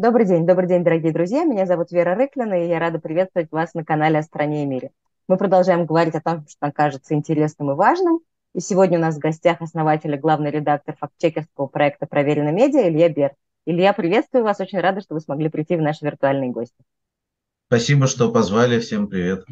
Добрый день, добрый день, дорогие друзья. Меня зовут Вера Рыклина, и я рада приветствовать вас на канале «О стране и мире». Мы продолжаем говорить о том, что нам кажется интересным и важным. И сегодня у нас в гостях основатель и главный редактор фактчекерского проекта «Проверено медиа» Илья Бер. Илья, приветствую вас. Очень рада, что вы смогли прийти в наши виртуальные гости. Спасибо, что позвали. Всем привет.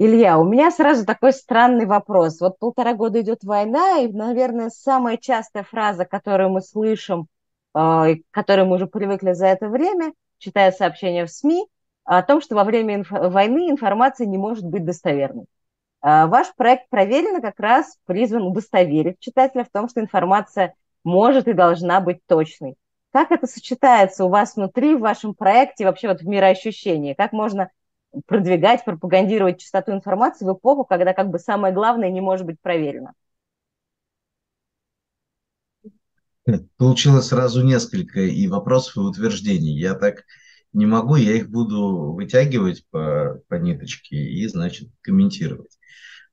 Илья, у меня сразу такой странный вопрос. Вот полтора года идет война, и, наверное, самая частая фраза, которую мы слышим к которой мы уже привыкли за это время, читая сообщения в СМИ, о том, что во время инф войны информация не может быть достоверной. А, ваш проект «Проверено» как раз призван удостоверить читателя в том, что информация может и должна быть точной. Как это сочетается у вас внутри, в вашем проекте, вообще вот в мироощущении? Как можно продвигать, пропагандировать чистоту информации в эпоху, когда как бы самое главное не может быть проверено? Получилось сразу несколько и вопросов, и утверждений. Я так не могу, я их буду вытягивать по, по ниточке и, значит, комментировать.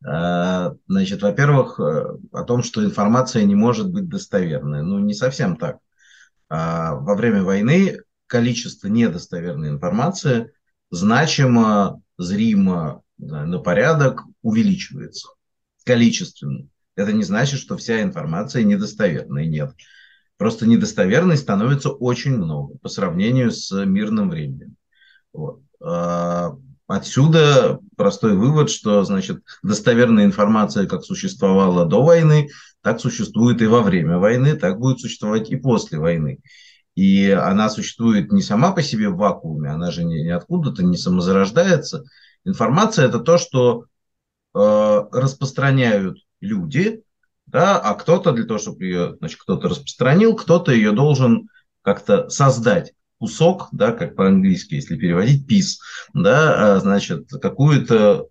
А, значит, во-первых, э, о том, что информация не может быть достоверной. Ну, не совсем так. А, во время войны количество недостоверной информации значимо, зримо на порядок увеличивается количественно. Это не значит, что вся информация недостоверная. Нет. Просто недостоверной становится очень много по сравнению с мирным временем. Вот. А, отсюда простой вывод, что значит, достоверная информация как существовала до войны, так существует и во время войны, так будет существовать и после войны. И она существует не сама по себе в вакууме, она же не откуда-то не самозарождается. Информация это то, что э, распространяют люди, да, а кто-то для того, чтобы ее, значит, кто-то распространил, кто-то ее должен как-то создать кусок, да, как по-английски, если переводить, piece, да, а, значит, какую-то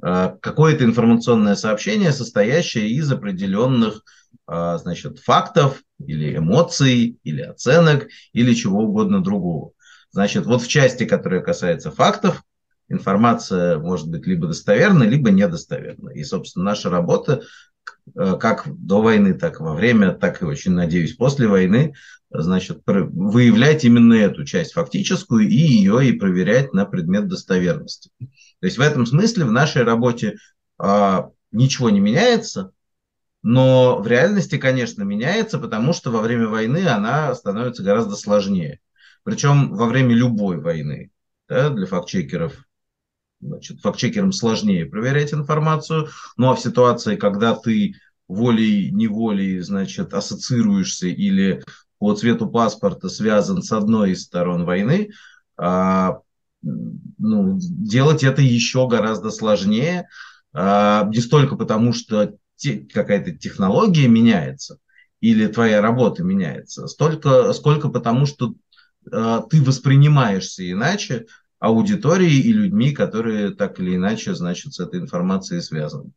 а, какое-то информационное сообщение, состоящее из определенных а, значит, фактов или эмоций, или оценок, или чего угодно другого. Значит, вот в части, которая касается фактов, информация может быть либо достоверна, либо недостоверна. И, собственно, наша работа как до войны, так во время, так и очень надеюсь после войны, значит, выявлять именно эту часть фактическую и ее и проверять на предмет достоверности. То есть в этом смысле в нашей работе а, ничего не меняется, но в реальности, конечно, меняется, потому что во время войны она становится гораздо сложнее. Причем во время любой войны да, для фактчекеров Значит, фактчекерам сложнее проверять информацию, ну а в ситуации, когда ты волей-неволей, значит, ассоциируешься или по цвету паспорта связан с одной из сторон войны, а, ну, делать это еще гораздо сложнее, а, не столько потому, что те, какая-то технология меняется или твоя работа меняется, столько, сколько потому, что а, ты воспринимаешься иначе, аудиторией и людьми, которые так или иначе, значит, с этой информацией связаны.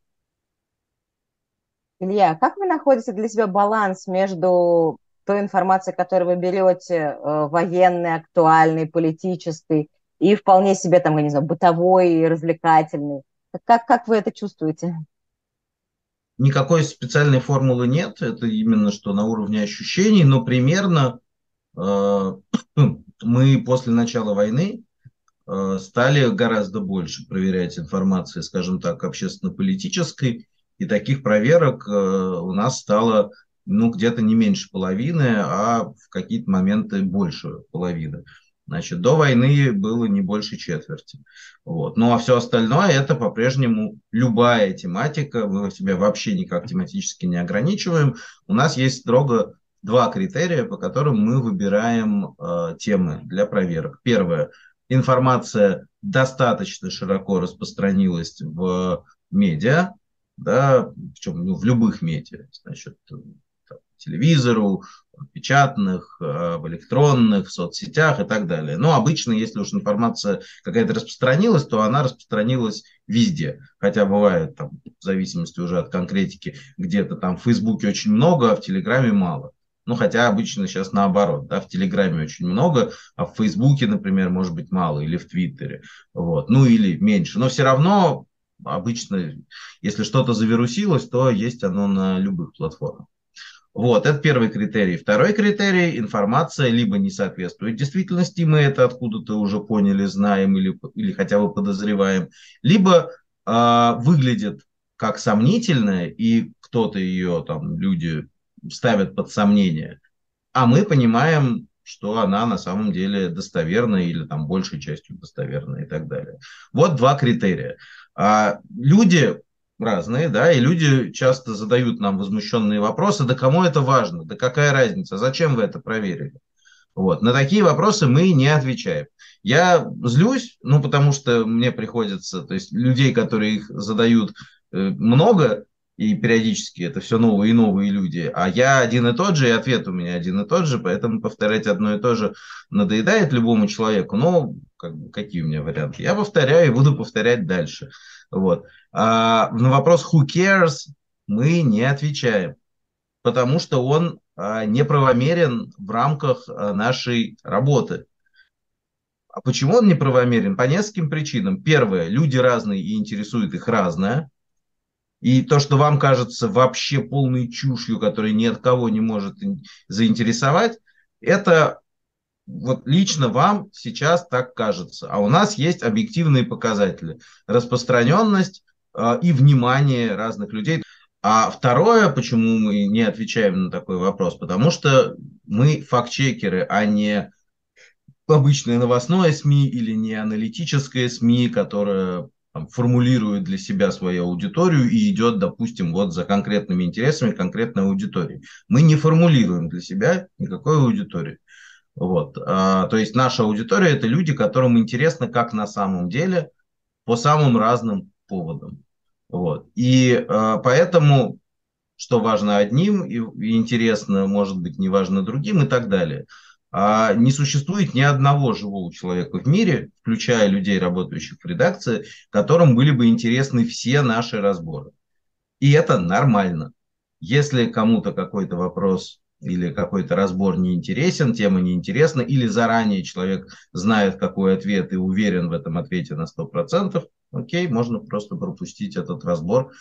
Илья, как вы находите для себя баланс между той информацией, которую вы берете, э, военной, актуальной, политической, и вполне себе там, я не знаю, бытовой, развлекательной? Как, как вы это чувствуете? Никакой специальной формулы нет, это именно что на уровне ощущений, но примерно э, мы после начала войны стали гораздо больше проверять информацию, скажем так, общественно-политической, и таких проверок э, у нас стало ну, где-то не меньше половины, а в какие-то моменты больше половины. Значит, до войны было не больше четверти. Вот. Ну а все остальное это по-прежнему любая тематика, мы себя вообще никак тематически не ограничиваем. У нас есть строго два критерия, по которым мы выбираем э, темы для проверок. Первое информация достаточно широко распространилась в медиа, да, причем ну, в любых медиа, значит, там, телевизору, печатных, э, в электронных, в соцсетях и так далее. Но обычно, если уж информация какая-то распространилась, то она распространилась везде. Хотя бывает, там, в зависимости уже от конкретики, где-то там в Фейсбуке очень много, а в Телеграме мало. Ну, хотя обычно сейчас наоборот, да, в Телеграме очень много, а в Фейсбуке, например, может быть мало, или в Твиттере, вот, ну или меньше. Но все равно обычно, если что-то завирусилось, то есть оно на любых платформах. Вот, это первый критерий. Второй критерий – информация либо не соответствует действительности, мы это откуда-то уже поняли, знаем или, или хотя бы подозреваем, либо э, выглядит как сомнительная, и кто-то ее, там, люди ставят под сомнение, а мы понимаем, что она на самом деле достоверная или там большей частью достоверная и так далее. Вот два критерия. А люди разные, да, и люди часто задают нам возмущенные вопросы, да кому это важно, да какая разница, зачем вы это проверили? Вот. На такие вопросы мы не отвечаем. Я злюсь, ну, потому что мне приходится, то есть людей, которые их задают э, много, и периодически это все новые и новые люди, а я один и тот же, и ответ у меня один и тот же, поэтому повторять одно и то же надоедает любому человеку, но как, какие у меня варианты? Я повторяю и буду повторять дальше. Вот. А на вопрос who cares мы не отвечаем, потому что он а, неправомерен в рамках а, нашей работы. А почему он неправомерен? По нескольким причинам. Первое, люди разные и интересует их разное. И то, что вам кажется вообще полной чушью, которая ни от кого не может заинтересовать, это вот лично вам сейчас так кажется. А у нас есть объективные показатели. Распространенность э, и внимание разных людей. А второе, почему мы не отвечаем на такой вопрос, потому что мы факт-чекеры, а не обычное новостное СМИ или не аналитическое СМИ, которое там, формулирует для себя свою аудиторию и идет, допустим, вот за конкретными интересами конкретной аудитории. Мы не формулируем для себя никакой аудитории. Вот. А, то есть наша аудитория – это люди, которым интересно, как на самом деле, по самым разным поводам. Вот. И а, поэтому, что важно одним и, и интересно, может быть, не важно другим и так далее – не существует ни одного живого человека в мире, включая людей, работающих в редакции, которым были бы интересны все наши разборы. И это нормально. Если кому-то какой-то вопрос или какой-то разбор не интересен, тема не интересна, или заранее человек знает, какой ответ и уверен в этом ответе на 100%, окей, можно просто пропустить этот разбор.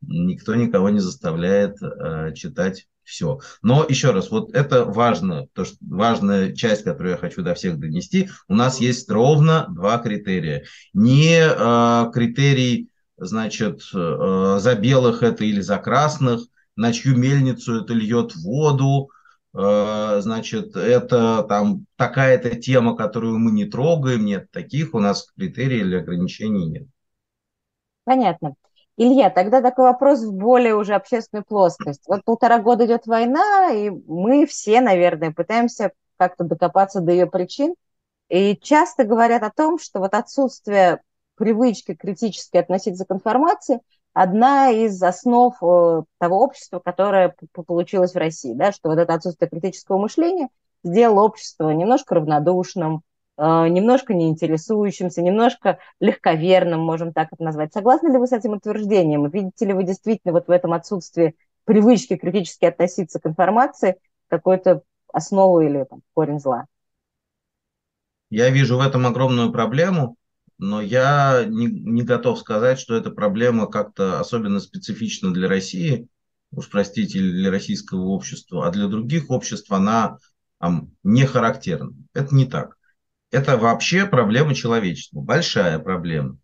Никто никого не заставляет э, читать все. Но еще раз, вот это важно, то, что, важная часть, которую я хочу до всех донести. У нас есть ровно два критерия. Не э, критерий, значит, э, за белых это или за красных, на чью мельницу это льет воду, э, значит, это там такая-то тема, которую мы не трогаем, нет таких, у нас критерий или ограничений нет. Понятно. Илья, тогда такой вопрос в более уже общественную плоскость. Вот полтора года идет война, и мы все, наверное, пытаемся как-то докопаться до ее причин. И часто говорят о том, что вот отсутствие привычки критически относиться к информации одна из основ э, того общества, которое получилось в России, да, что вот это отсутствие критического мышления сделало общество немножко равнодушным, немножко неинтересующимся, немножко легковерным, можем так это назвать. Согласны ли вы с этим утверждением? Видите ли вы действительно вот в этом отсутствии привычки критически относиться к информации какой-то основу или там, корень зла? Я вижу в этом огромную проблему, но я не, не готов сказать, что эта проблема как-то особенно специфична для России, уж простите, для российского общества, а для других обществ она там, не характерна. Это не так это вообще проблема человечества, большая проблема.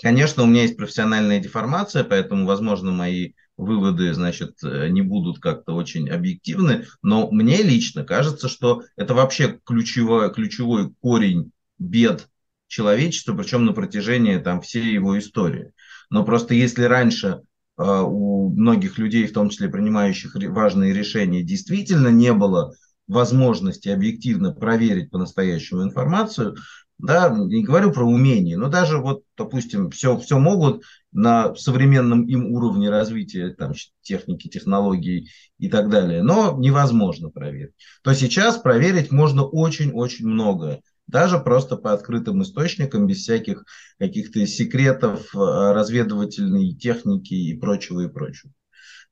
Конечно, у меня есть профессиональная деформация, поэтому, возможно, мои выводы, значит, э, не будут как-то очень объективны, но мне лично кажется, что это вообще ключевой, ключевой корень бед человечества, причем на протяжении там всей его истории. Но просто если раньше э, у многих людей, в том числе принимающих важные решения, действительно не было возможности объективно проверить по-настоящему информацию, да, не говорю про умение, но даже вот, допустим, все, все могут на современном им уровне развития там, техники, технологий и так далее, но невозможно проверить. То сейчас проверить можно очень-очень многое, даже просто по открытым источникам, без всяких каких-то секретов э, разведывательной техники и прочего, и прочего.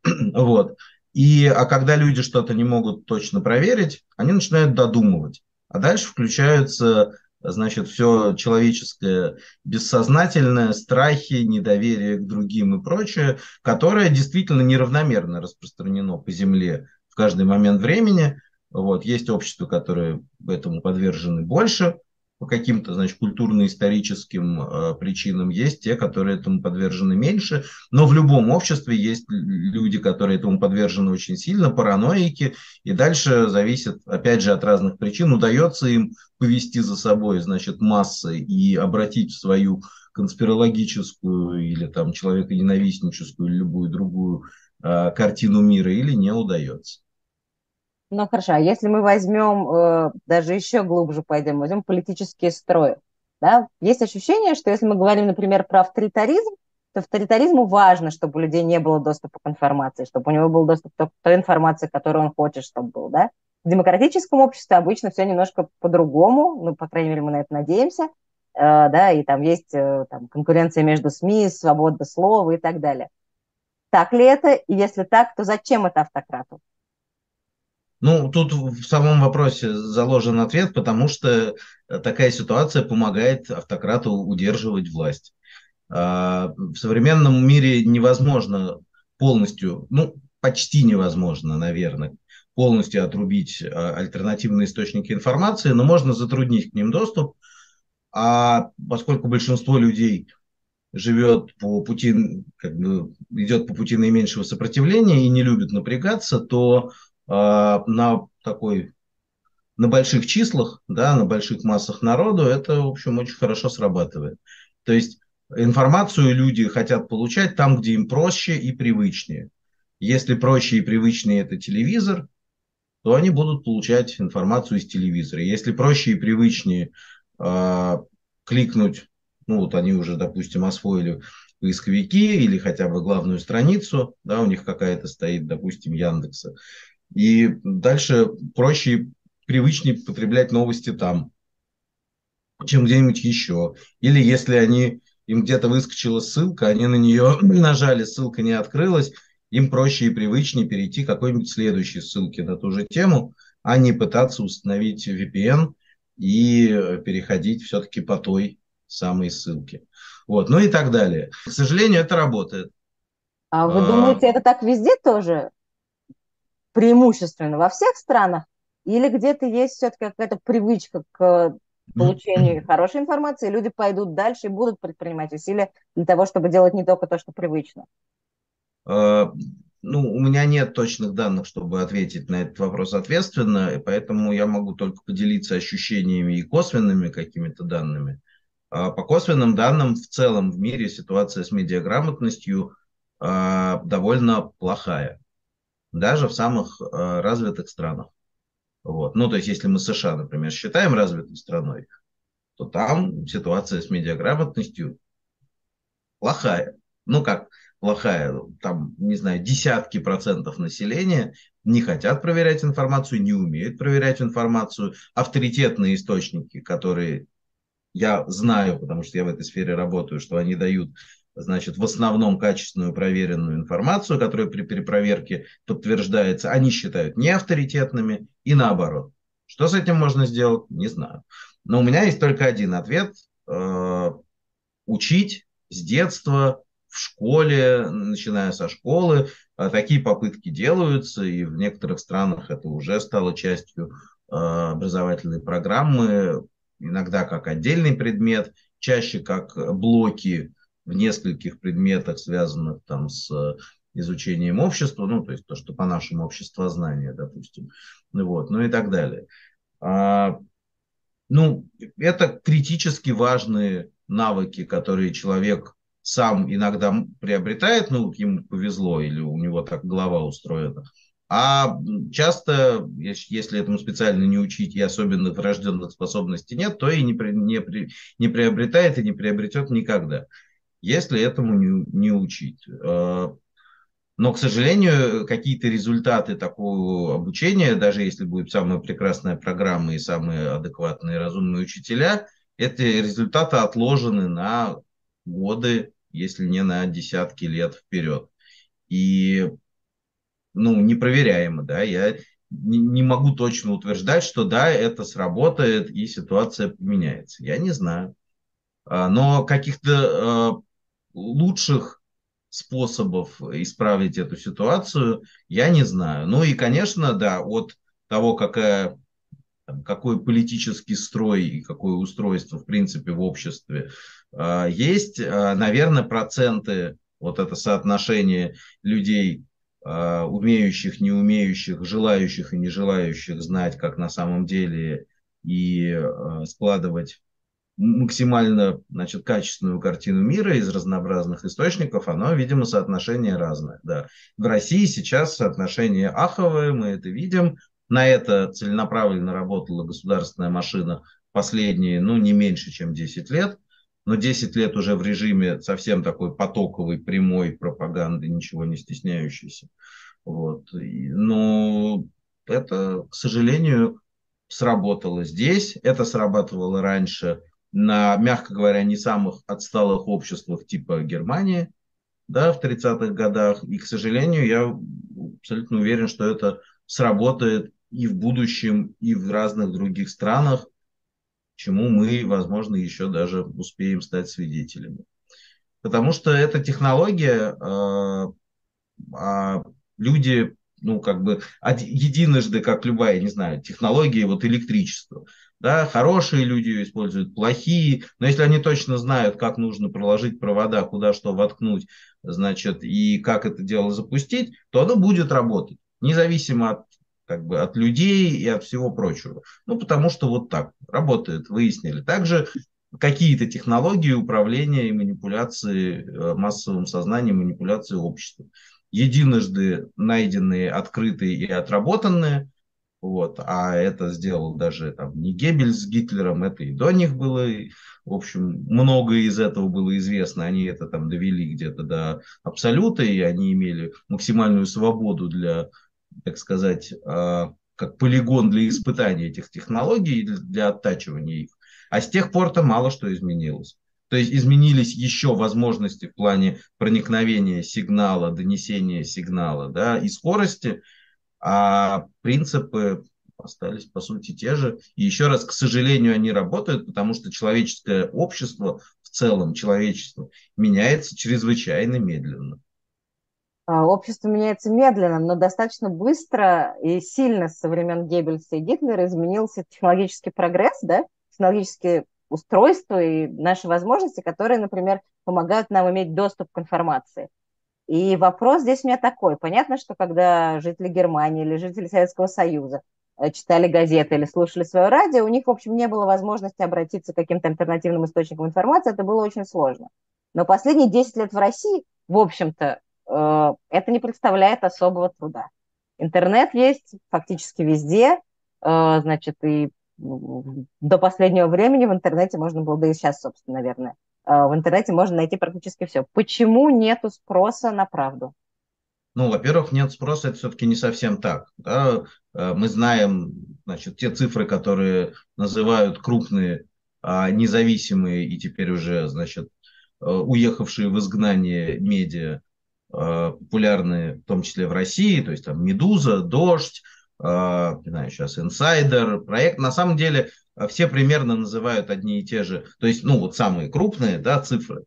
Вот. И, а когда люди что-то не могут точно проверить, они начинают додумывать. А дальше включаются, значит, все человеческое бессознательное, страхи, недоверие к другим и прочее, которое действительно неравномерно распространено по земле в каждый момент времени. Вот. Есть общества, которые этому подвержены больше, по каким-то, значит, культурно-историческим э, причинам, есть те, которые этому подвержены меньше, но в любом обществе есть люди, которые этому подвержены очень сильно, параноики, и дальше зависит, опять же, от разных причин, удается им повести за собой, значит, массы и обратить в свою конспирологическую или там человеконенавистническую или любую другую э, картину мира или не удается. Ну хорошо, а если мы возьмем, э, даже еще глубже пойдем, возьмем политические строи, да, есть ощущение, что если мы говорим, например, про авторитаризм, то авторитаризму важно, чтобы у людей не было доступа к информации, чтобы у него был доступ к той информации, которую он хочет, чтобы был, да. В демократическом обществе обычно все немножко по-другому, ну, по крайней мере, мы на это надеемся, э, да, и там есть э, там, конкуренция между СМИ, свобода слова и так далее. Так ли это? И если так, то зачем это автократу? Ну, тут в самом вопросе заложен ответ, потому что такая ситуация помогает автократу удерживать власть. А, в современном мире невозможно полностью, ну, почти невозможно, наверное, полностью отрубить а, альтернативные источники информации, но можно затруднить к ним доступ. А поскольку большинство людей живет по пути, как бы идет по пути наименьшего сопротивления и не любит напрягаться, то на такой на больших числах, да, на больших массах народу, это, в общем, очень хорошо срабатывает. То есть информацию люди хотят получать там, где им проще и привычнее. Если проще и привычнее это телевизор, то они будут получать информацию из телевизора. Если проще и привычнее э, кликнуть, ну вот они уже, допустим, освоили поисковики или хотя бы главную страницу, да, у них какая-то стоит, допустим, Яндекса, и дальше проще и привычнее потреблять новости там, чем где-нибудь еще. Или если они им где-то выскочила ссылка, они на нее нажали, ссылка не открылась, им проще и привычнее перейти к какой-нибудь следующей ссылке на ту же тему, а не пытаться установить VPN и переходить все-таки по той самой ссылке. Вот, ну и так далее. К сожалению, это работает. А вы думаете, это так везде тоже? Преимущественно во всех странах, или где-то есть все-таки какая-то привычка к получению хорошей информации, люди пойдут дальше и будут предпринимать усилия для того, чтобы делать не только то, что привычно? А, ну, у меня нет точных данных, чтобы ответить на этот вопрос ответственно, и поэтому я могу только поделиться ощущениями и косвенными какими-то данными. А по косвенным данным, в целом в мире ситуация с медиаграмотностью а, довольно плохая даже в самых э, развитых странах. Вот. Ну, то есть, если мы США, например, считаем развитой страной, то там ситуация с медиаграмотностью плохая. Ну, как плохая, там, не знаю, десятки процентов населения не хотят проверять информацию, не умеют проверять информацию. Авторитетные источники, которые я знаю, потому что я в этой сфере работаю, что они дают значит, в основном качественную проверенную информацию, которая при перепроверке подтверждается, они считают неавторитетными и наоборот. Что с этим можно сделать, не знаю. Но у меня есть только один ответ. Э, учить с детства, в школе, начиная со школы. Э, такие попытки делаются, и в некоторых странах это уже стало частью э, образовательной программы, иногда как отдельный предмет, чаще как блоки в нескольких предметах, связанных там с э, изучением общества, ну, то есть то, что по нашему обществознанию, допустим, вот, ну и так далее. А, ну, это критически важные навыки, которые человек сам иногда приобретает, ну, ему повезло, или у него так голова устроена. А часто, если этому специально не учить и особенных врожденных способностей нет, то и не, не, не приобретает и не приобретет никогда если этому не, не учить. Э, но, к сожалению, какие-то результаты такого обучения, даже если будет самая прекрасная программа и самые адекватные разумные учителя, эти результаты отложены на годы, если не на десятки лет вперед. И ну, непроверяемо, да, я не, могу точно утверждать, что да, это сработает и ситуация поменяется. Я не знаю. А, но каких-то э, лучших способов исправить эту ситуацию, я не знаю. Ну и, конечно, да, от того, какая какой политический строй и какое устройство, в принципе, в обществе а, есть, а, наверное, проценты, вот это соотношение людей, а, умеющих, не умеющих, желающих и не желающих знать, как на самом деле, и складывать максимально значит, качественную картину мира из разнообразных источников, оно, видимо, соотношение разное. Да. В России сейчас соотношение аховое, мы это видим, на это целенаправленно работала государственная машина последние, ну, не меньше, чем 10 лет. Но 10 лет уже в режиме совсем такой потоковой, прямой пропаганды, ничего не стесняющейся. Вот. Но это, к сожалению, сработало здесь. Это срабатывало раньше на, мягко говоря, не самых отсталых обществах типа Германии, да, в 30-х годах. И, к сожалению, я абсолютно уверен, что это сработает и в будущем, и в разных других странах, чему мы, возможно, еще даже успеем стать свидетелями. Потому что эта технология, э, э, люди, ну, как бы, единожды, как любая, не знаю, технология, вот электричество, да, хорошие люди ее используют, плохие, но если они точно знают, как нужно проложить провода, куда что воткнуть, значит, и как это дело запустить, то оно будет работать, независимо от как бы от людей и от всего прочего. Ну, потому что вот так работает, выяснили. Также какие-то технологии управления и манипуляции э, массовым сознанием, манипуляции обществом. Единожды найденные, открытые и отработанные, вот, а это сделал даже там, не Геббельс с Гитлером, это и до них было. И, в общем, многое из этого было известно. Они это там довели где-то до абсолюта, и они имели максимальную свободу для так сказать, а, как полигон для испытания этих технологий, для оттачивания их. А с тех пор-то мало что изменилось. То есть изменились еще возможности в плане проникновения сигнала, донесения сигнала да, и скорости, а принципы остались по сути те же. И еще раз, к сожалению, они работают, потому что человеческое общество в целом, человечество меняется чрезвычайно медленно. А, общество меняется медленно, но достаточно быстро и сильно со времен Геббельса и Гитлера изменился технологический прогресс, да, технологические устройства и наши возможности, которые, например, помогают нам иметь доступ к информации. И вопрос здесь у меня такой. Понятно, что когда жители Германии или жители Советского Союза э, читали газеты или слушали свое радио, у них, в общем, не было возможности обратиться к каким-то альтернативным источникам информации, это было очень сложно. Но последние 10 лет в России, в общем-то, Э, это не представляет особого труда. Интернет есть фактически везде, э, значит, и до последнего времени в интернете можно было, да и сейчас, собственно, наверное, в интернете можно найти практически все. Почему нету спроса на правду? Ну, во-первых, нет спроса, это все-таки не совсем так. Да? Мы знаем, значит, те цифры, которые называют крупные, а, независимые и теперь уже, значит, уехавшие в изгнание медиа, популярные, в том числе в России, то есть там «Медуза», «Дождь», не знаю, сейчас «Инсайдер», проект. На самом деле все примерно называют одни и те же, то есть, ну, вот самые крупные, да, цифры.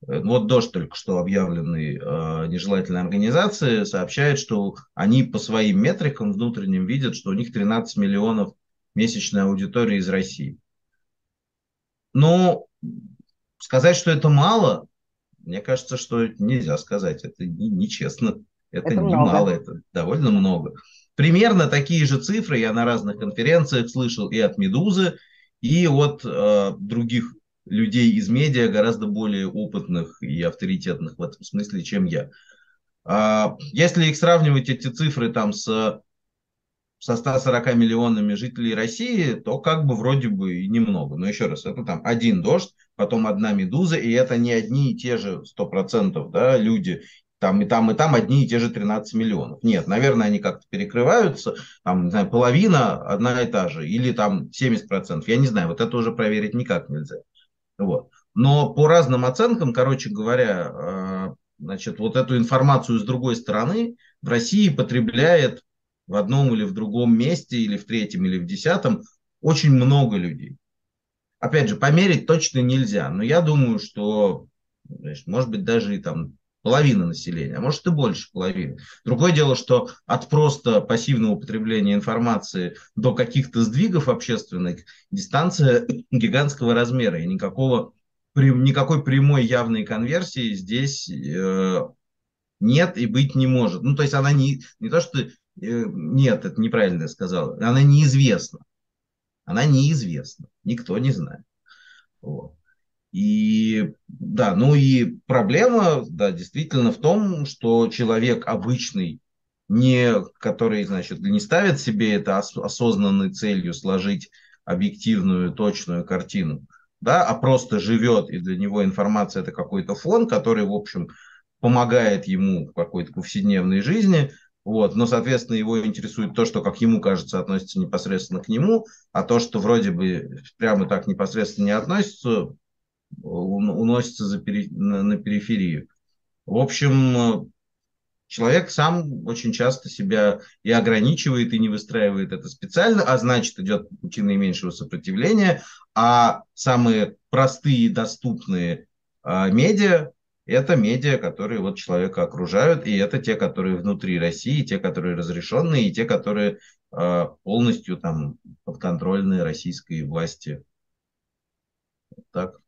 Вот «Дождь» только что объявленный э, нежелательной организации сообщает, что они по своим метрикам внутренним видят, что у них 13 миллионов месячной аудитории из России. Но сказать, что это мало, мне кажется, что нельзя сказать, это нечестно, это, это немало, это довольно много. Примерно такие же цифры я на разных конференциях слышал и от «Медузы», и от э, других людей из медиа, гораздо более опытных и авторитетных в этом смысле, чем я. А, если их сравнивать, эти цифры там с со 140 миллионами жителей России, то как бы вроде бы и немного. Но еще раз, это там один дождь, потом одна медуза, и это не одни и те же 100% да, люди. Там и там, и там одни и те же 13 миллионов. Нет, наверное, они как-то перекрываются. Там, не знаю, половина одна и та же. Или там 70%. Я не знаю, вот это уже проверить никак нельзя. Вот. Но по разным оценкам, короче говоря, э, значит, вот эту информацию с другой стороны в России потребляет в одном или в другом месте, или в третьем, или в десятом, очень много людей. Опять же, померить точно нельзя, но я думаю, что, значит, может быть, даже и там половина населения, а может и больше половины. Другое дело, что от просто пассивного употребления информации до каких-то сдвигов общественных дистанция гигантского размера, и никакого, никакой прямой явной конверсии здесь э, нет и быть не может. Ну, то есть она не, не то, что... Э, нет, это неправильно я сказал. Она неизвестна. Она неизвестна. Никто не знает. Вот. И да, ну и проблема, да, действительно в том, что человек обычный, не, который, значит, не ставит себе это осознанной целью сложить объективную, точную картину, да, а просто живет, и для него информация это какой-то фон, который, в общем, помогает ему в какой-то повседневной жизни, вот, но, соответственно, его интересует то, что, как ему кажется, относится непосредственно к нему, а то, что вроде бы прямо так непосредственно не относится, уносится за пери... на, на периферию. В общем, человек сам очень часто себя и ограничивает, и не выстраивает это специально, а значит, идет по пути наименьшего сопротивления, а самые простые и доступные а, медиа это медиа, которые вот человека окружают, и это те, которые внутри России, те, которые разрешенные, и те, которые э, полностью там подконтрольны российской власти. Так.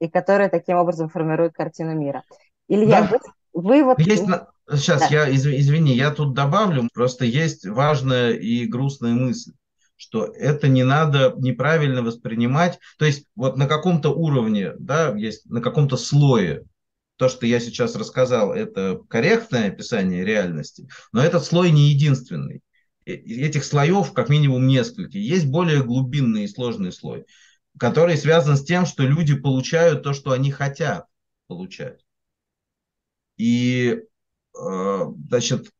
И которые таким образом формируют картину мира. Илья, да. вы, вы вот... Есть, сейчас, да. я, извини, я тут добавлю, просто есть важная и грустная мысль что это не надо неправильно воспринимать. То есть вот на каком-то уровне, да, есть на каком-то слое то, что я сейчас рассказал, это корректное описание реальности, но этот слой не единственный. Этих слоев как минимум несколько. Есть более глубинный и сложный слой, который связан с тем, что люди получают то, что они хотят получать. И, э, значит,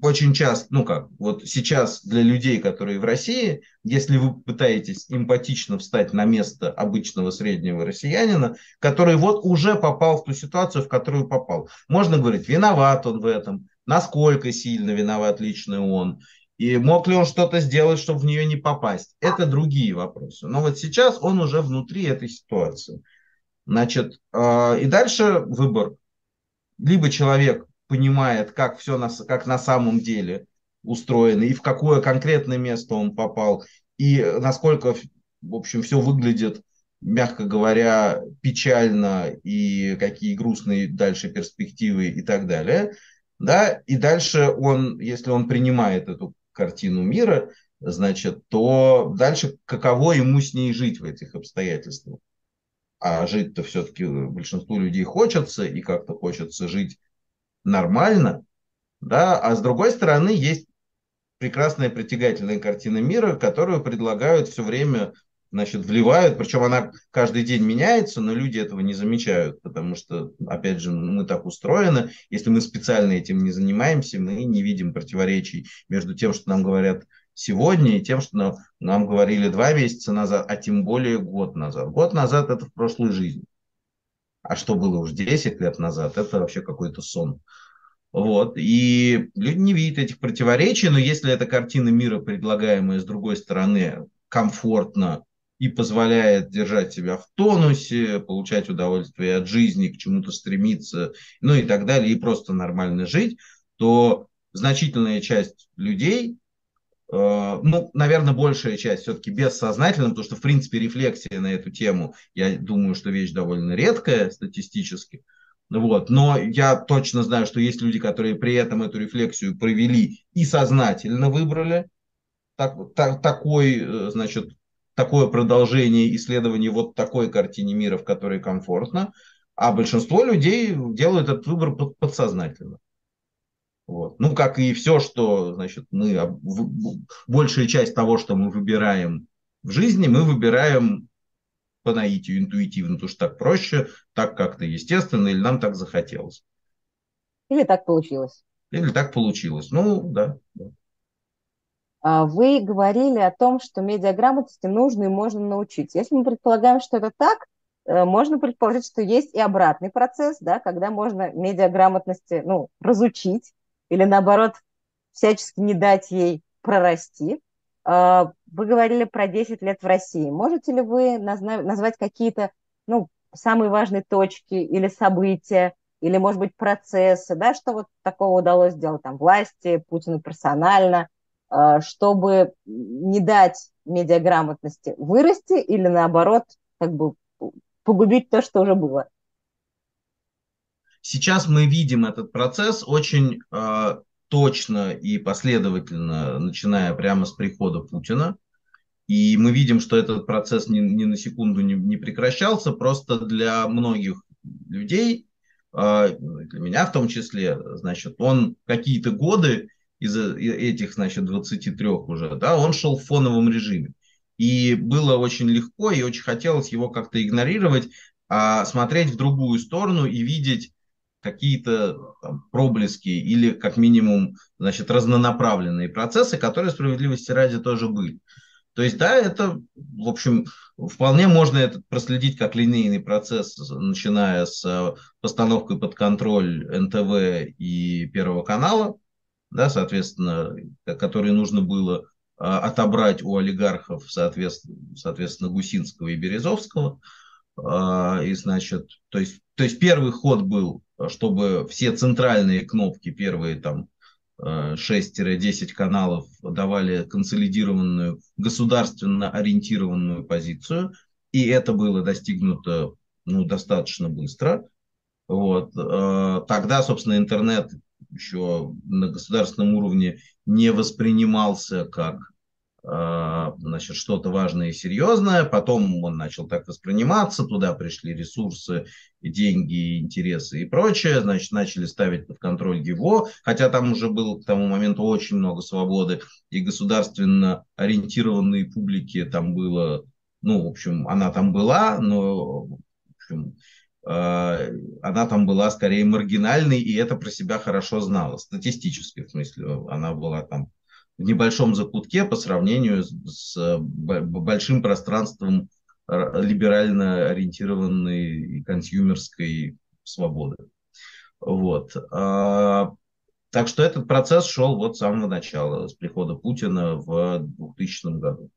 очень часто, ну как, вот сейчас для людей, которые в России, если вы пытаетесь эмпатично встать на место обычного среднего россиянина, который вот уже попал в ту ситуацию, в которую попал, можно говорить, виноват он в этом, насколько сильно виноват лично он, и мог ли он что-то сделать, чтобы в нее не попасть. Это другие вопросы. Но вот сейчас он уже внутри этой ситуации. Значит, э, и дальше выбор. Либо человек понимает, как все на, как на самом деле устроено, и в какое конкретное место он попал, и насколько, в общем, все выглядит, мягко говоря, печально, и какие грустные дальше перспективы и так далее. Да? И дальше он, если он принимает эту картину мира, значит, то дальше каково ему с ней жить в этих обстоятельствах? А жить-то все-таки большинству людей хочется, и как-то хочется жить нормально, да, а с другой стороны есть прекрасная притягательная картина мира, которую предлагают все время, значит, вливают, причем она каждый день меняется, но люди этого не замечают, потому что, опять же, мы так устроены, если мы специально этим не занимаемся, мы не видим противоречий между тем, что нам говорят сегодня, и тем, что нам, нам говорили два месяца назад, а тем более год назад. Год назад это в прошлой жизни. А что было уж 10 лет назад, это вообще какой-то сон. Вот. И люди не видят этих противоречий, но если эта картина мира, предлагаемая с другой стороны, комфортно и позволяет держать себя в тонусе, получать удовольствие от жизни, к чему-то стремиться, ну и так далее, и просто нормально жить, то значительная часть людей Э, ну, наверное, большая часть все-таки бессознательно, потому что, в принципе, рефлексия на эту тему, я думаю, что вещь довольно редкая статистически. Вот. Но я точно знаю, что есть люди, которые при этом эту рефлексию провели и сознательно выбрали так, так, такой, э, значит, такое продолжение исследования вот такой картине мира, в которой комфортно, а большинство людей делают этот выбор подсознательно. Вот. Ну, как и все, что, значит, мы, большая часть того, что мы выбираем в жизни, мы выбираем по наитию, интуитивно, потому что так проще, так как-то естественно, или нам так захотелось. Или так получилось. Или так получилось. Ну, да. да. А вы говорили о том, что медиаграмотности нужно и можно научить. Если мы предполагаем, что это так, э, можно предположить, что есть и обратный процесс, да, когда можно медиаграмотности ну, разучить, или наоборот всячески не дать ей прорасти. А, вы говорили про 10 лет в России. Можете ли вы назвать какие-то ну, самые важные точки или события, или, может быть, процессы, да, что вот такого удалось сделать там власти, Путину персонально, чтобы не дать медиаграмотности вырасти или, наоборот, как бы погубить то, что уже было? Сейчас мы видим этот процесс очень э, точно и последовательно, начиная прямо с прихода Путина. И мы видим, что этот процесс ни, ни на секунду не, не прекращался. Просто для многих людей, э, для меня в том числе, значит, он какие-то годы из этих, значит, 23 уже, да, он шел в фоновом режиме. И было очень легко и очень хотелось его как-то игнорировать, а смотреть в другую сторону и видеть какие-то там, проблески или как минимум значит, разнонаправленные процессы, которые справедливости ради тоже были. То есть, да, это, в общем, вполне можно это проследить как линейный процесс, начиная с постановкой под контроль НТВ и Первого канала, да, соответственно, которые нужно было э, отобрать у олигархов, соответственно, соответственно Гусинского и Березовского. Э, и, значит, то есть, то есть первый ход был чтобы все центральные кнопки, первые там 6-10 э, каналов давали консолидированную, государственно ориентированную позицию, и это было достигнуто ну, достаточно быстро. Вот. Тогда, собственно, интернет еще на государственном уровне не воспринимался как а, значит, что-то важное и серьезное, потом он начал так восприниматься, туда пришли ресурсы, деньги, интересы и прочее, значит, начали ставить под контроль его, хотя там уже было к тому моменту очень много свободы, и государственно ориентированные публики там было, ну, в общем, она там была, но, в общем, она там была скорее маргинальной, и это про себя хорошо знала, статистически, в смысле, она была там в небольшом закутке по сравнению с большим пространством либерально ориентированной консюмерской свободы. Вот. А, так что этот процесс шел вот с самого начала, с прихода Путина в 2000 году.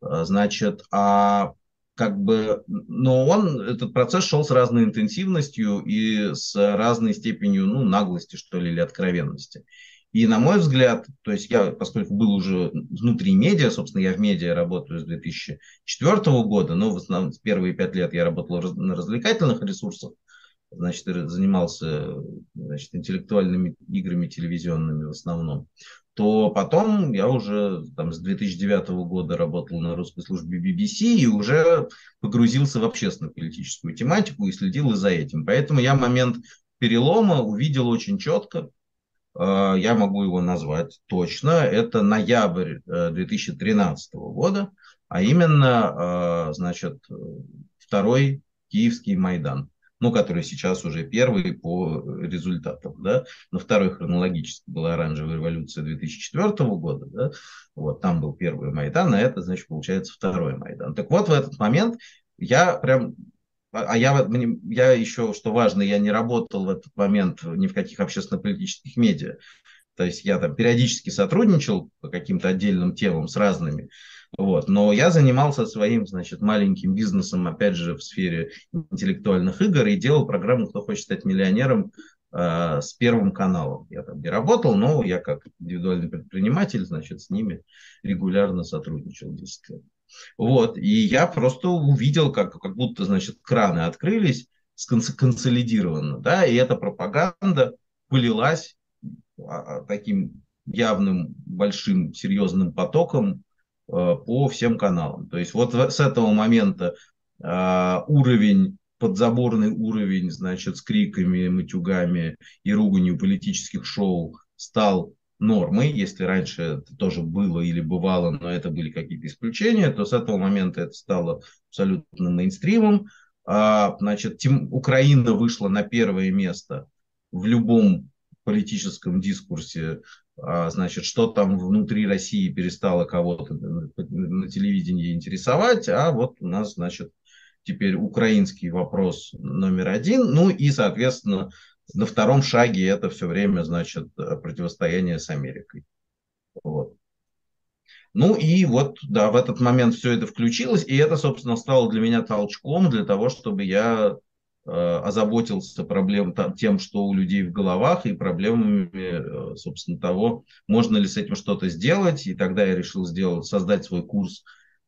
А, значит, а как бы, но он, этот процесс шел с разной интенсивностью и с разной степенью, ну, наглости, что ли, или откровенности. И на мой взгляд, то есть я, поскольку был уже внутри медиа, собственно, я в медиа работаю с 2004 года, но в основном первые пять лет я работал на развлекательных ресурсах, значит, занимался значит, интеллектуальными играми телевизионными в основном, то потом я уже там, с 2009 года работал на русской службе BBC и уже погрузился в общественно-политическую тематику и следил за этим. Поэтому я момент перелома увидел очень четко, Э, я могу его назвать точно, это ноябрь 2013 э, года, а именно, э, значит, второй Киевский Майдан, ну, который сейчас уже первый по результатам, да, но второй хронологически была оранжевая революция 2004 года, да, вот, там был первый Майдан, а это, значит, получается второй Майдан. Так вот, в этот момент я прям а, а я, я еще, что важно, я не работал в этот момент ни в каких общественно-политических медиа. То есть я там периодически сотрудничал по каким-то отдельным темам с разными. Вот. Но я занимался своим, значит, маленьким бизнесом, опять же, в сфере интеллектуальных игр и делал программу «Кто хочет стать миллионером» э, с Первым каналом. Я там не работал, но я как индивидуальный предприниматель, значит, с ними регулярно сотрудничал 10 лет. Вот, и я просто увидел, как, как будто, значит, краны открылись консолидированно, да, и эта пропаганда полилась а, таким явным, большим, серьезным потоком э, по всем каналам. То есть вот с этого момента э, уровень, подзаборный уровень, значит, с криками, матюгами и руганью политических шоу стал нормой, если раньше это тоже было или бывало, но это были какие-то исключения, то с этого момента это стало абсолютно мейнстримом. А, значит, Украина вышла на первое место в любом политическом дискурсе, а, значит, что там внутри России перестало кого-то на, телевидении интересовать, а вот у нас, значит, теперь украинский вопрос номер один, ну и, соответственно, на втором шаге это все время, значит, противостояние с Америкой. Вот. Ну и вот, да, в этот момент все это включилось, и это, собственно, стало для меня толчком для того, чтобы я озаботился проблем тем, что у людей в головах, и проблемами, собственно, того, можно ли с этим что-то сделать. И тогда я решил сделать, создать свой курс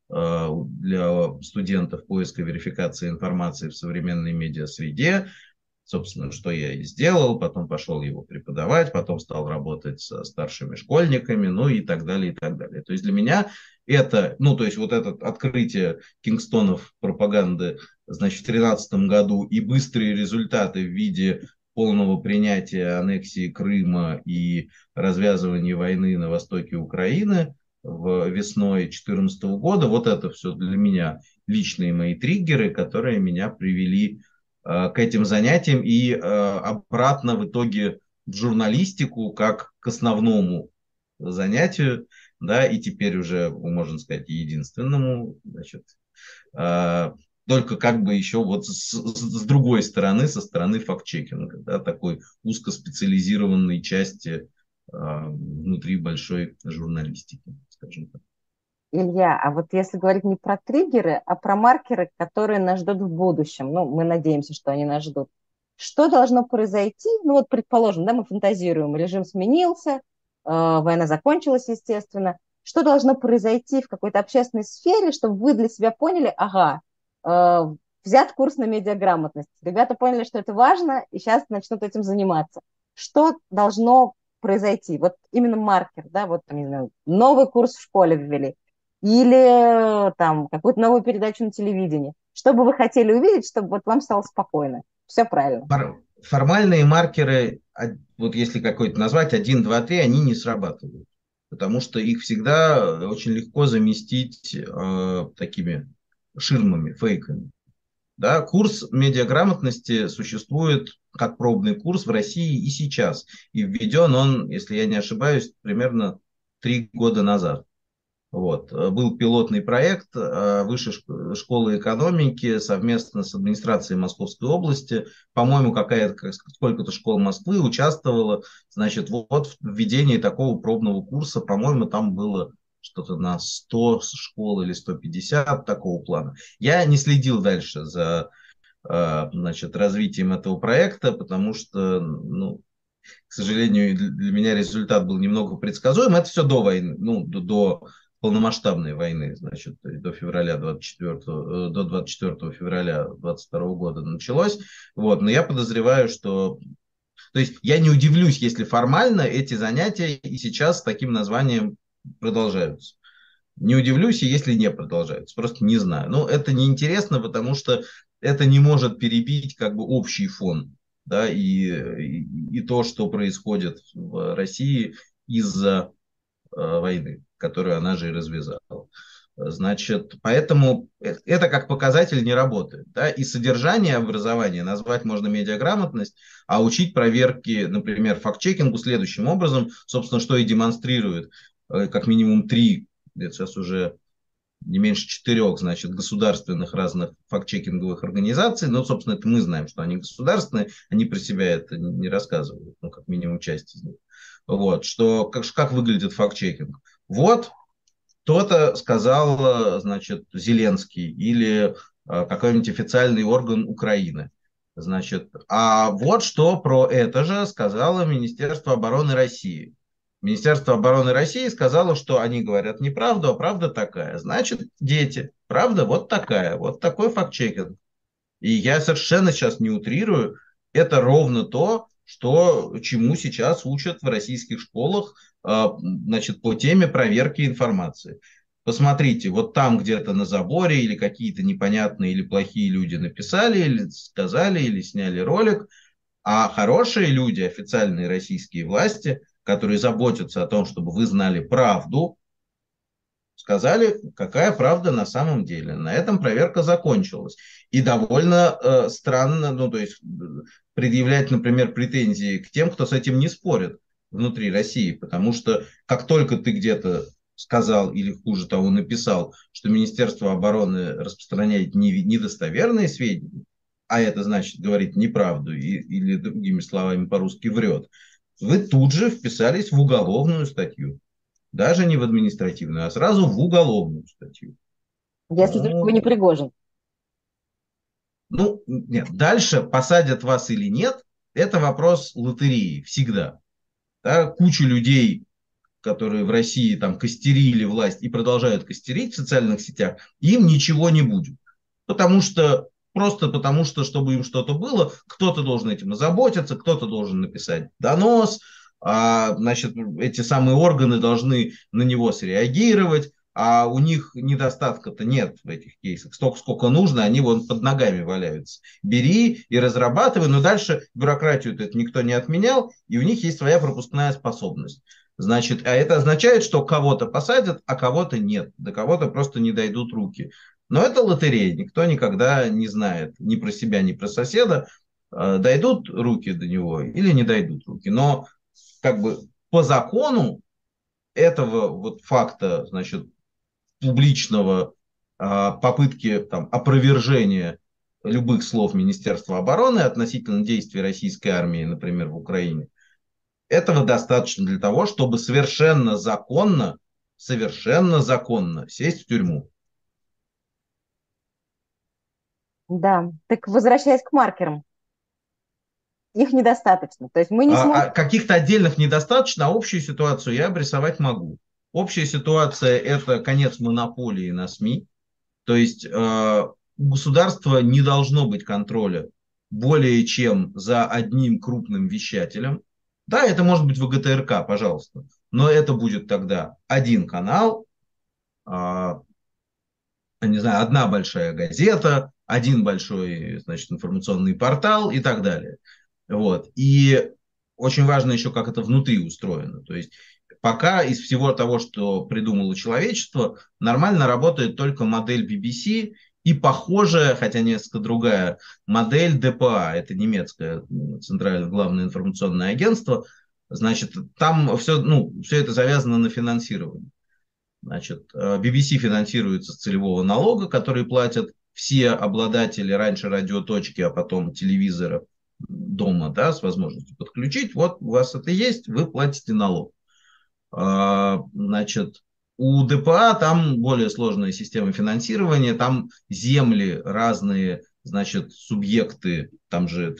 для студентов поиска верификации информации в современной медиа-среде, собственно, что я и сделал, потом пошел его преподавать, потом стал работать со старшими школьниками, ну и так далее, и так далее. То есть для меня это, ну, то есть вот это открытие Кингстонов пропаганды, значит, в 2013 году и быстрые результаты в виде полного принятия аннексии Крыма и развязывания войны на востоке Украины в весной 2014 года, вот это все для меня личные мои триггеры, которые меня привели к этим занятиям и э, обратно в итоге в журналистику как к основному занятию, да, и теперь уже, можно сказать, единственному, значит, э, только как бы еще вот с, с другой стороны, со стороны факт-чекинга, да, такой узкоспециализированной части внутри большой журналистики, скажем так. Илья, а вот если говорить не про триггеры, а про маркеры, которые нас ждут в будущем, ну, мы надеемся, что они нас ждут, что должно произойти? Ну, вот, предположим, да, мы фантазируем, режим сменился, э, война закончилась, естественно. Что должно произойти в какой-то общественной сфере, чтобы вы для себя поняли, ага, э, взят курс на медиаграмотность, ребята поняли, что это важно, и сейчас начнут этим заниматься. Что должно произойти? Вот именно маркер, да, вот, не знаю, новый курс в школе ввели, или там какую-то новую передачу на телевидении. Что бы вы хотели увидеть, чтобы вот вам стало спокойно? Все правильно. Формальные маркеры, вот если какой-то назвать, 1, 2, 3, они не срабатывают. Потому что их всегда очень легко заместить э, такими ширмами, фейками. Да, курс медиаграмотности существует как пробный курс в России и сейчас. И введен он, если я не ошибаюсь, примерно три года назад. Вот. Э, был пилотный проект э, Высшей школы экономики совместно с администрацией Московской области. По-моему, какая-то, сколько-то школ Москвы участвовала. Значит, вот в введении такого пробного курса, по-моему, там было что-то на 100 школ или 150 такого плана. Я не следил дальше за э, значит, развитием этого проекта, потому что, ну, к сожалению, для меня результат был немного предсказуем. Это все до войны, ну, до, до полномасштабной войны, значит, до февраля 24, э, до 24 февраля 22 года началось. Вот, но я подозреваю, что то есть я не удивлюсь, если формально эти занятия и сейчас с таким названием продолжаются. Не удивлюсь, если не продолжаются. Просто не знаю. Но это неинтересно, потому что это не может перебить как бы общий фон. Да, и, и, и то, что происходит в России из-за э, войны которую она же и развязала. Значит, поэтому это как показатель не работает. Да? И содержание образования назвать можно медиаграмотность, а учить проверки, например, факт-чекингу следующим образом, собственно, что и демонстрирует э, как минимум три, сейчас уже не меньше четырех, значит, государственных разных факт-чекинговых организаций. Ну, собственно, это мы знаем, что они государственные, они про себя это не рассказывают, ну, как минимум часть из них. Вот, что, как, как выглядит факт-чекинг? Вот кто-то сказал, значит, Зеленский или э, какой-нибудь официальный орган Украины. Значит, а вот что про это же сказала Министерство обороны России. Министерство обороны России сказало, что они говорят неправду, а правда такая. Значит, дети, правда вот такая, вот такой факт-чекинг. И я совершенно сейчас не утрирую, это ровно то, что, чему сейчас учат в российских школах а, значит, по теме проверки информации. Посмотрите, вот там где-то на заборе или какие-то непонятные или плохие люди написали, или сказали, или сняли ролик, а хорошие люди, официальные российские власти, которые заботятся о том, чтобы вы знали правду, сказали, какая правда на самом деле. На этом проверка закончилась. И довольно э, странно, ну, то есть предъявлять, например, претензии к тем, кто с этим не спорит внутри России, потому что как только ты где-то сказал или хуже того написал, что Министерство обороны распространяет недостоверные сведения, а это значит говорить неправду и, или другими словами по-русски врет, вы тут же вписались в уголовную статью. Даже не в административную, а сразу в уголовную статью. Если ну, только вы не Пригожин. Ну, нет, дальше посадят вас или нет, это вопрос лотереи всегда. Да, куча людей, которые в России там костерили власть и продолжают костерить в социальных сетях, им ничего не будет. Потому что просто потому что, чтобы им что-то было, кто-то должен этим озаботиться, кто-то должен написать донос, а, значит, эти самые органы должны на него среагировать, а у них недостатка-то нет в этих кейсах. Столько, сколько нужно, они вон под ногами валяются. Бери и разрабатывай, но дальше бюрократию это никто не отменял, и у них есть своя пропускная способность. Значит, а это означает, что кого-то посадят, а кого-то нет. До кого-то просто не дойдут руки. Но это лотерея, никто никогда не знает ни про себя, ни про соседа, а, дойдут руки до него или не дойдут руки. Но как бы по закону этого вот факта, значит, публичного а, попытки там, опровержения любых слов Министерства обороны относительно действий российской армии, например, в Украине, этого достаточно для того, чтобы совершенно законно, совершенно законно сесть в тюрьму. Да, так возвращаясь к маркерам, их недостаточно. То есть мы не а, сможем... а каких-то отдельных недостаточно, а общую ситуацию я обрисовать могу. Общая ситуация – это конец монополии на СМИ. То есть э, у государства не должно быть контроля более чем за одним крупным вещателем. Да, это может быть ВГТРК, пожалуйста. Но это будет тогда один канал, э, не знаю, одна большая газета, один большой значит, информационный портал и так далее. Вот. И очень важно еще, как это внутри устроено. То есть пока из всего того, что придумало человечество, нормально работает только модель BBC и похожая, хотя несколько другая, модель ДПА. Это немецкое центральное главное информационное агентство. Значит, там все, ну, все это завязано на финансировании. Значит, э, BBC финансируется с целевого налога, который платят все обладатели раньше радиоточки, а потом телевизора дома, да, с возможностью подключить. Вот у вас это есть, вы платите налог. А, значит, у ДПА там более сложная система финансирования, там земли разные, значит, субъекты, там же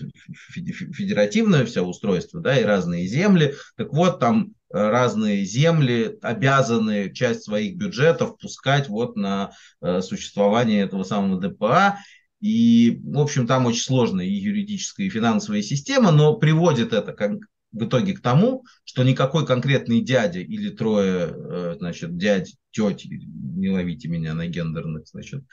федеративное все устройство, да, и разные земли. Так вот, там э, разные земли обязаны часть своих бюджетов пускать вот на э, существование этого самого ДПА. И, в общем, там очень сложная и юридическая, и финансовая система, но приводит это как, в итоге к тому, что никакой конкретный дядя или трое, э, значит, дядь, тети, не ловите меня на гендерных, значит,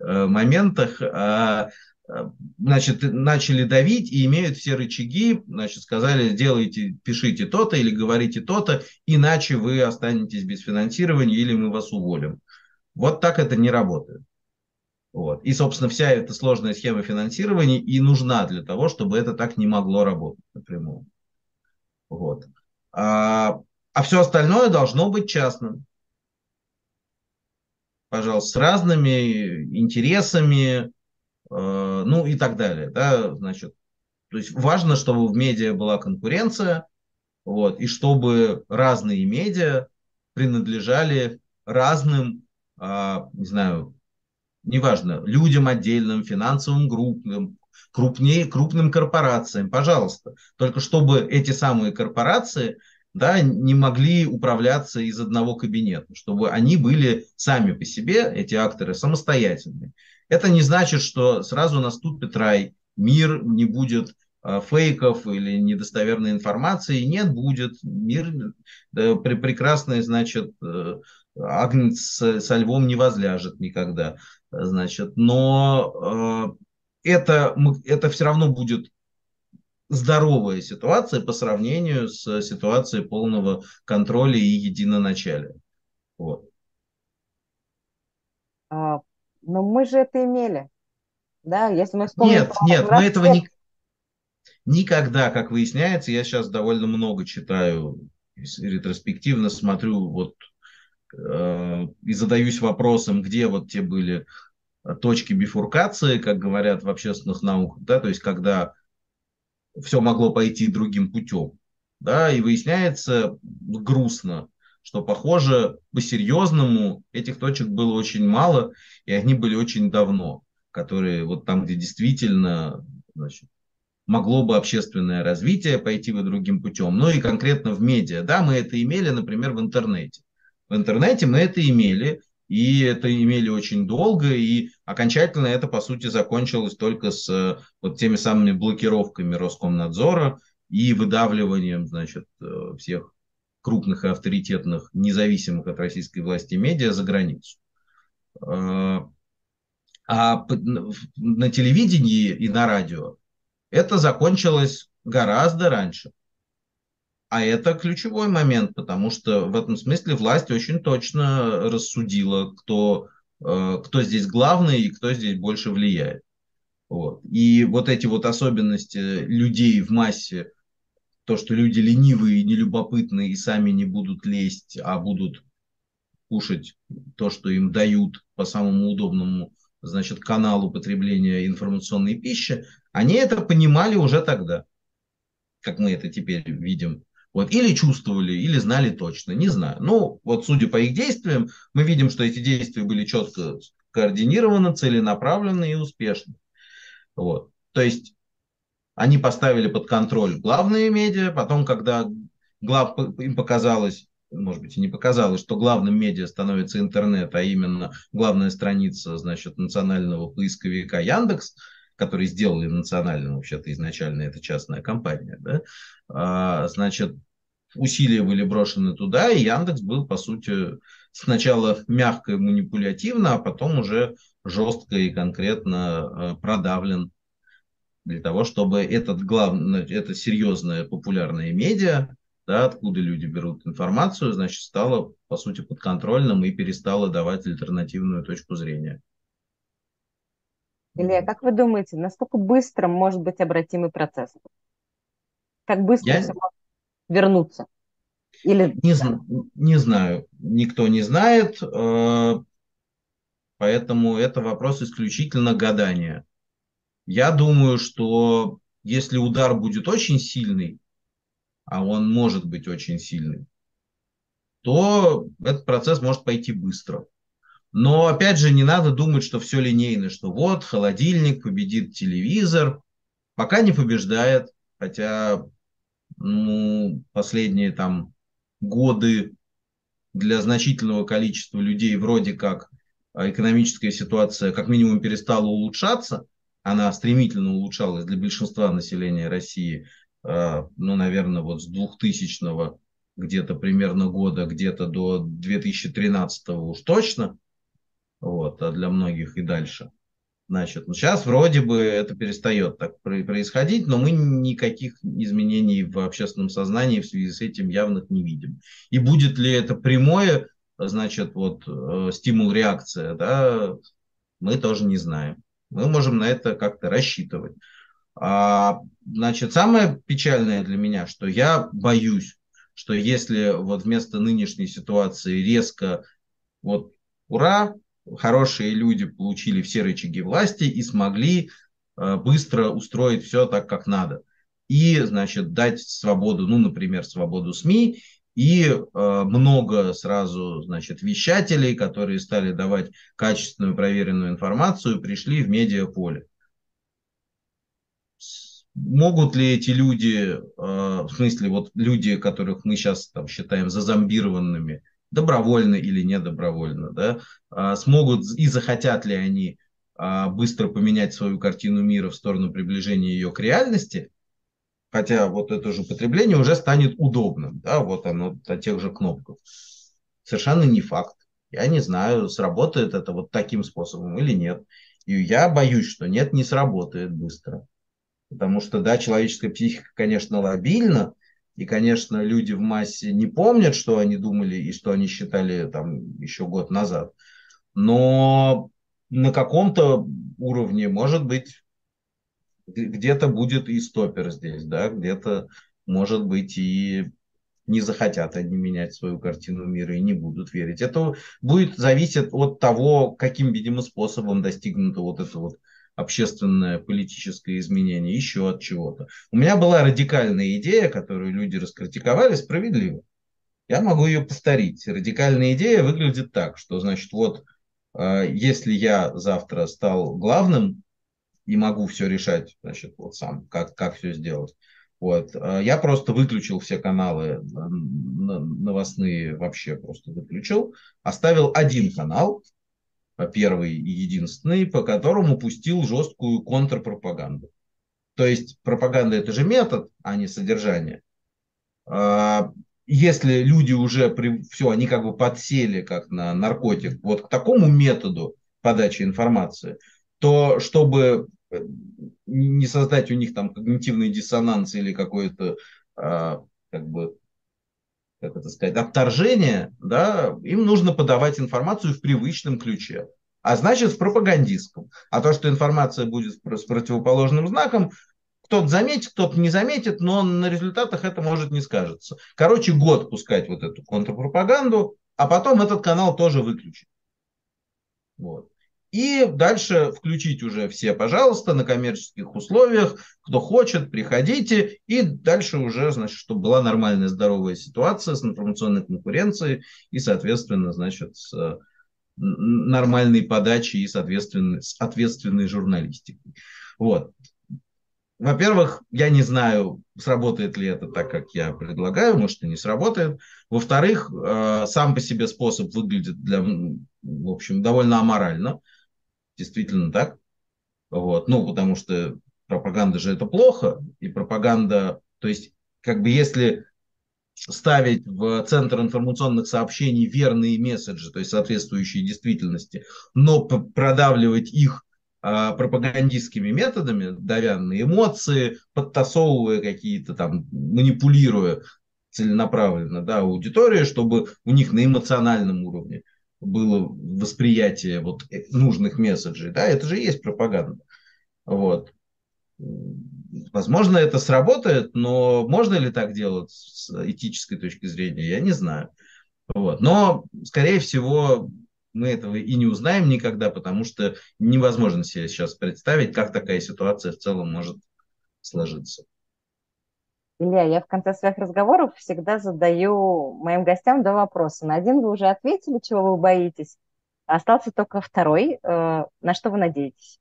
э, моментах, а, а, значит, начали давить и имеют все рычаги, значит, сказали, делайте, пишите то-то или говорите то-то, иначе вы останетесь без финансирования или мы вас уволим. Вот так это не работает. Вот. И, собственно, вся эта сложная схема финансирования и нужна для того, чтобы это так не могло работать напрямую. Вот. А, а все остальное должно быть частным. Пожалуйста, с разными интересами, э, ну и так далее. Да, значит, то есть важно, чтобы в медиа была конкуренция, вот, и чтобы разные медиа принадлежали разным, э, не знаю, неважно, людям отдельным, финансовым группам, крупнее, крупным корпорациям, пожалуйста. Только чтобы эти самые корпорации да, не могли управляться из одного кабинета, чтобы они были сами по себе, эти акторы, самостоятельные. Это не значит, что сразу наступит рай, мир не будет э, фейков или недостоверной информации. Нет, будет мир э, прекрасный, значит, э, агнец со львом не возляжет никогда. Значит, но это, это все равно будет здоровая ситуация по сравнению с ситуацией полного контроля и единоначалия. Вот. А, но мы же это имели. Да, если мы вспомним... Нет, нет, мы этого не... Никогда, как выясняется, я сейчас довольно много читаю, ретроспективно смотрю вот э, и задаюсь вопросом, где вот те были точки бифуркации, как говорят в общественных науках, да, то есть когда все могло пойти другим путем, да, и выясняется грустно, что, похоже, по-серьезному этих точек было очень мало, и они были очень давно. которые вот там, где действительно значит, могло бы общественное развитие пойти бы другим путем. Ну и конкретно в медиа. Да, мы это имели, например, в интернете. В интернете мы это имели, и это имели очень долго, и окончательно это, по сути, закончилось только с вот теми самыми блокировками Роскомнадзора и выдавливанием, значит, э, всех крупных и авторитетных, независимых от российской власти медиа за границу. Э, а на телевидении и на радио это закончилось гораздо раньше. А это ключевой момент, потому что в этом смысле власть очень точно рассудила, кто, э, кто здесь главный и кто здесь больше влияет. Вот. И вот эти вот особенности людей в массе, то, что люди ленивые, нелюбопытные и сами не будут лезть, а будут кушать то, что им дают по самому удобному значит, каналу потребления информационной пищи, они это понимали уже тогда, как мы это теперь видим. Вот, или чувствовали, или знали точно, не знаю. Ну, вот судя по их действиям, мы видим, что эти действия были четко координированы, целенаправлены и успешны. Вот. То есть они поставили под контроль главные медиа, потом, когда глав, им показалось, может быть, и не показалось, что главным медиа становится интернет, а именно главная страница, значит, национального поисковика Яндекс, который сделали национальным, вообще-то изначально это частная компания, да, а, значит, усилия были брошены туда, и Яндекс был, по сути, сначала мягко и манипулятивно, а потом уже жестко и конкретно э, продавлен для того, чтобы этот главное, это серьезное популярное медиа, да, откуда люди берут информацию, значит, стало, по сути, подконтрольным и перестало давать альтернативную точку зрения. Илья, как вы думаете, насколько быстро может быть обратимый процесс? Как быстро Я... может вернуться? Или... Не, не знаю, никто не знает, э, поэтому это вопрос исключительно гадания. Я думаю, что если удар будет очень сильный, а он может быть очень сильный, то этот процесс может пойти быстро. Но опять же, не надо думать, что все линейно, что вот холодильник победит телевизор. Пока не побеждает, хотя ну, последние там годы для значительного количества людей вроде как экономическая ситуация как минимум перестала улучшаться, она стремительно улучшалась для большинства населения России, а, ну, наверное, вот с 2000 где-то примерно года, где-то до 2013 уж точно, вот, а для многих и дальше. Значит, ну сейчас вроде бы это перестает так происходить, но мы никаких изменений в общественном сознании в связи с этим явных не видим. И будет ли это прямое, значит, вот э, стимул-реакция, да, мы тоже не знаем. Мы можем на это как-то рассчитывать. А, значит, самое печальное для меня, что я боюсь, что если вот вместо нынешней ситуации резко вот ура, хорошие люди получили все рычаги власти и смогли э, быстро устроить все так, как надо. И, значит, дать свободу, ну, например, свободу СМИ, и э, много сразу, значит, вещателей, которые стали давать качественную проверенную информацию, пришли в медиаполе. Могут ли эти люди, э, в смысле, вот люди, которых мы сейчас там, считаем зазомбированными, добровольно или недобровольно, да, а, смогут и захотят ли они а, быстро поменять свою картину мира в сторону приближения ее к реальности, хотя вот это же потребление уже станет удобным, да, вот оно от тех же кнопках. Совершенно не факт. Я не знаю, сработает это вот таким способом или нет. И я боюсь, что нет, не сработает быстро. Потому что, да, человеческая психика, конечно, лобильна, и, конечно, люди в массе не помнят, что они думали и что они считали там еще год назад. Но на каком-то уровне, может быть, где-то будет и стопер здесь, да, где-то, может быть, и не захотят они менять свою картину мира и не будут верить. Это будет зависеть от того, каким, видимо, способом достигнуто вот это вот общественное политическое изменение, еще от чего-то. У меня была радикальная идея, которую люди раскритиковали, справедливо. Я могу ее повторить. Радикальная идея выглядит так, что, значит, вот Если я завтра стал главным и могу все решать, значит, вот сам, как, как все сделать, вот. Я просто выключил все каналы новостные, вообще просто выключил. Оставил один канал, первый и единственный, по которому пустил жесткую контрпропаганду. То есть пропаганда это же метод, а не содержание. А, если люди уже при, все, они как бы подсели как на наркотик вот к такому методу подачи информации, то чтобы э, не создать у них там когнитивный диссонанс или какое-то а, как бы как это сказать, отторжение, да, им нужно подавать информацию в привычном ключе а значит в пропагандистском. А то, что информация будет с противоположным знаком, кто-то заметит, кто-то не заметит, но на результатах это может не скажется. Короче, год пускать вот эту контрпропаганду, а потом этот канал тоже выключить. Вот. И дальше включить уже все, пожалуйста, на коммерческих условиях. Кто хочет, приходите. И дальше уже, значит, чтобы была нормальная здоровая ситуация с информационной конкуренцией и, соответственно, значит, с нормальной подачи и соответственной, с ответственной журналистикой. Вот. Во-первых, я не знаю, сработает ли это так, как я предлагаю, может и не сработает. Во-вторых, э, сам по себе способ выглядит для, в общем, довольно аморально. Действительно так. Вот. Ну, потому что пропаганда же это плохо, и пропаганда, то есть, как бы если ставить в центр информационных сообщений верные месседжи, то есть соответствующие действительности, но продавливать их а, пропагандистскими методами, давя на эмоции, подтасовывая какие-то там, манипулируя целенаправленно да, аудиторию, чтобы у них на эмоциональном уровне было восприятие вот э, нужных месседжей. Да, это же есть пропаганда. Вот. Возможно, это сработает, но можно ли так делать с этической точки зрения, я не знаю. Вот. Но, скорее всего, мы этого и не узнаем никогда, потому что невозможно себе сейчас представить, как такая ситуация в целом может сложиться. Илья, я в конце своих разговоров всегда задаю моим гостям два вопроса. На один вы уже ответили, чего вы боитесь. Остался только второй. Э, на что вы надеетесь?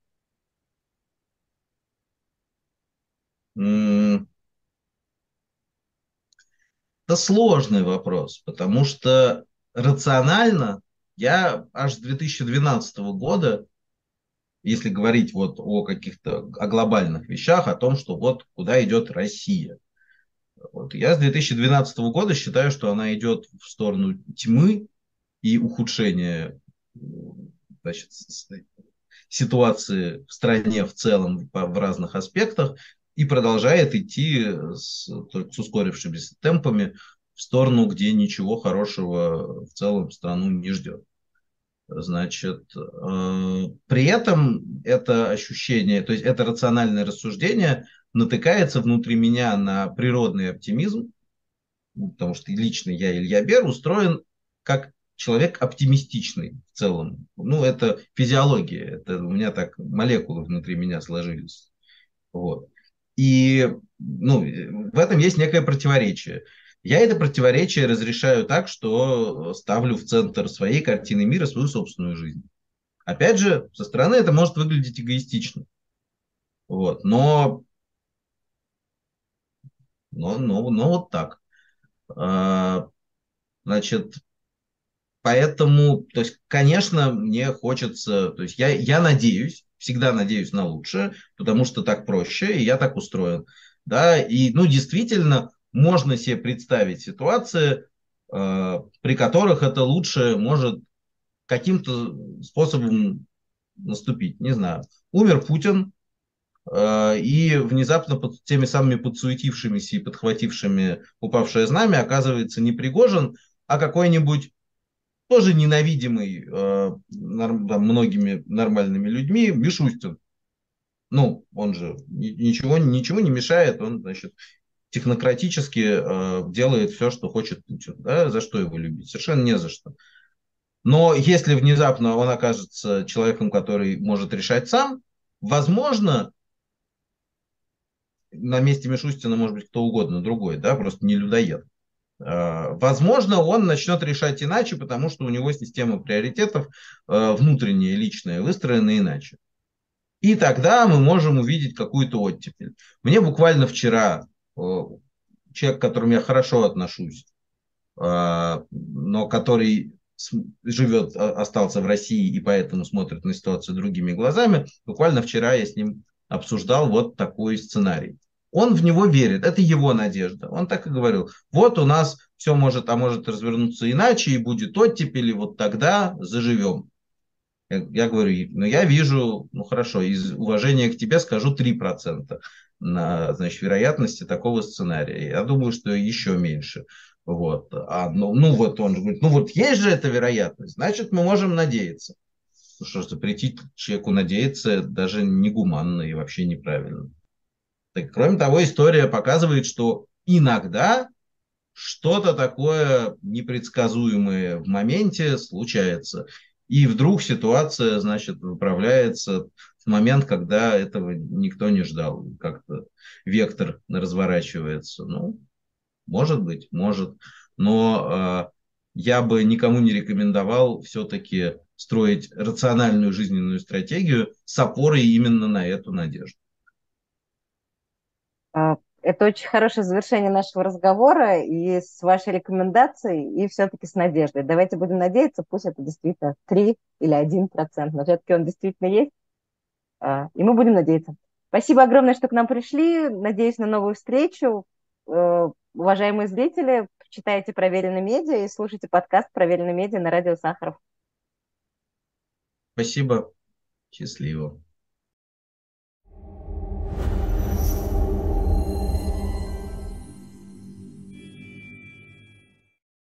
Это сложный вопрос, потому что рационально я аж с 2012 года, если говорить вот о каких-то о глобальных вещах, о том, что вот куда идет Россия. Вот я с 2012 года считаю, что она идет в сторону тьмы и ухудшения значит, ситуации в стране в целом в разных аспектах и продолжает идти с, с ускорившимися темпами в сторону, где ничего хорошего в целом страну не ждет. Значит, э, при этом это ощущение, то есть это рациональное рассуждение натыкается внутри меня на природный оптимизм, потому что лично я, Илья Бер, устроен как человек оптимистичный в целом. Ну, это физиология, это у меня так молекулы внутри меня сложились. Вот. И ну, в этом есть некое противоречие. Я это противоречие разрешаю так, что ставлю в центр своей картины мира свою собственную жизнь. Опять же, со стороны это может выглядеть эгоистично. Вот, но, но, но, но вот так. А, значит, поэтому, то есть, конечно, мне хочется, то есть я, я надеюсь, всегда надеюсь на лучшее, потому что так проще, и я так устроен. Да, и, ну, действительно, можно себе представить ситуации, э, при которых это лучше может каким-то способом наступить. Не знаю. Умер Путин, и внезапно под теми самыми подсуетившимися и подхватившими упавшее знамя оказывается не Пригожин, а какой-нибудь тоже ненавидимый э, нар, там, многими нормальными людьми, Мишустин. Ну, он же ничего, ничего не мешает, он, значит, технократически э, делает все, что хочет Путин. Да? За что его любить? Совершенно не за что. Но если внезапно он окажется человеком, который может решать сам, возможно, на месте Мишустина может быть кто угодно другой, да, просто не людоед. Э, возможно, он начнет решать иначе, потому что у него система приоритетов э, внутренняя, личная, выстроена иначе. И тогда мы можем увидеть какую-то оттепель. Мне буквально вчера э, человек, к которому я хорошо отношусь, но который живет, остался в России и поэтому смотрит на ситуацию другими глазами, буквально вчера я с ним обсуждал вот такой сценарий. Он в него верит, это его надежда. Он так и говорил, вот у нас все может, а может развернуться иначе, и будет оттепель, и вот тогда заживем. Я, говорю, ну я вижу, ну хорошо, из уважения к тебе скажу 3% на значит, вероятности такого сценария. Я думаю, что еще меньше. Вот. А, ну, ну вот он говорит, ну вот есть же эта вероятность, значит мы можем надеяться. Ну что, запретить человеку надеяться даже негуманно и вообще неправильно. Так, кроме того, история показывает, что иногда что-то такое непредсказуемое в моменте случается. И вдруг ситуация, значит, выправляется в момент, когда этого никто не ждал. Как-то вектор разворачивается. Ну, может быть, может. Но э, я бы никому не рекомендовал все-таки строить рациональную жизненную стратегию с опорой именно на эту надежду. А, это очень хорошее завершение нашего разговора и с вашей рекомендацией, и все-таки с надеждой. Давайте будем надеяться, пусть это действительно 3 или 1 процент, но все-таки он действительно есть, а, и мы будем надеяться. Спасибо огромное, что к нам пришли. Надеюсь на новую встречу. Э, уважаемые зрители, читайте «Проверенные медиа» и слушайте подкаст «Проверенные медиа» на радио Сахаров. Спасибо. Счастливо.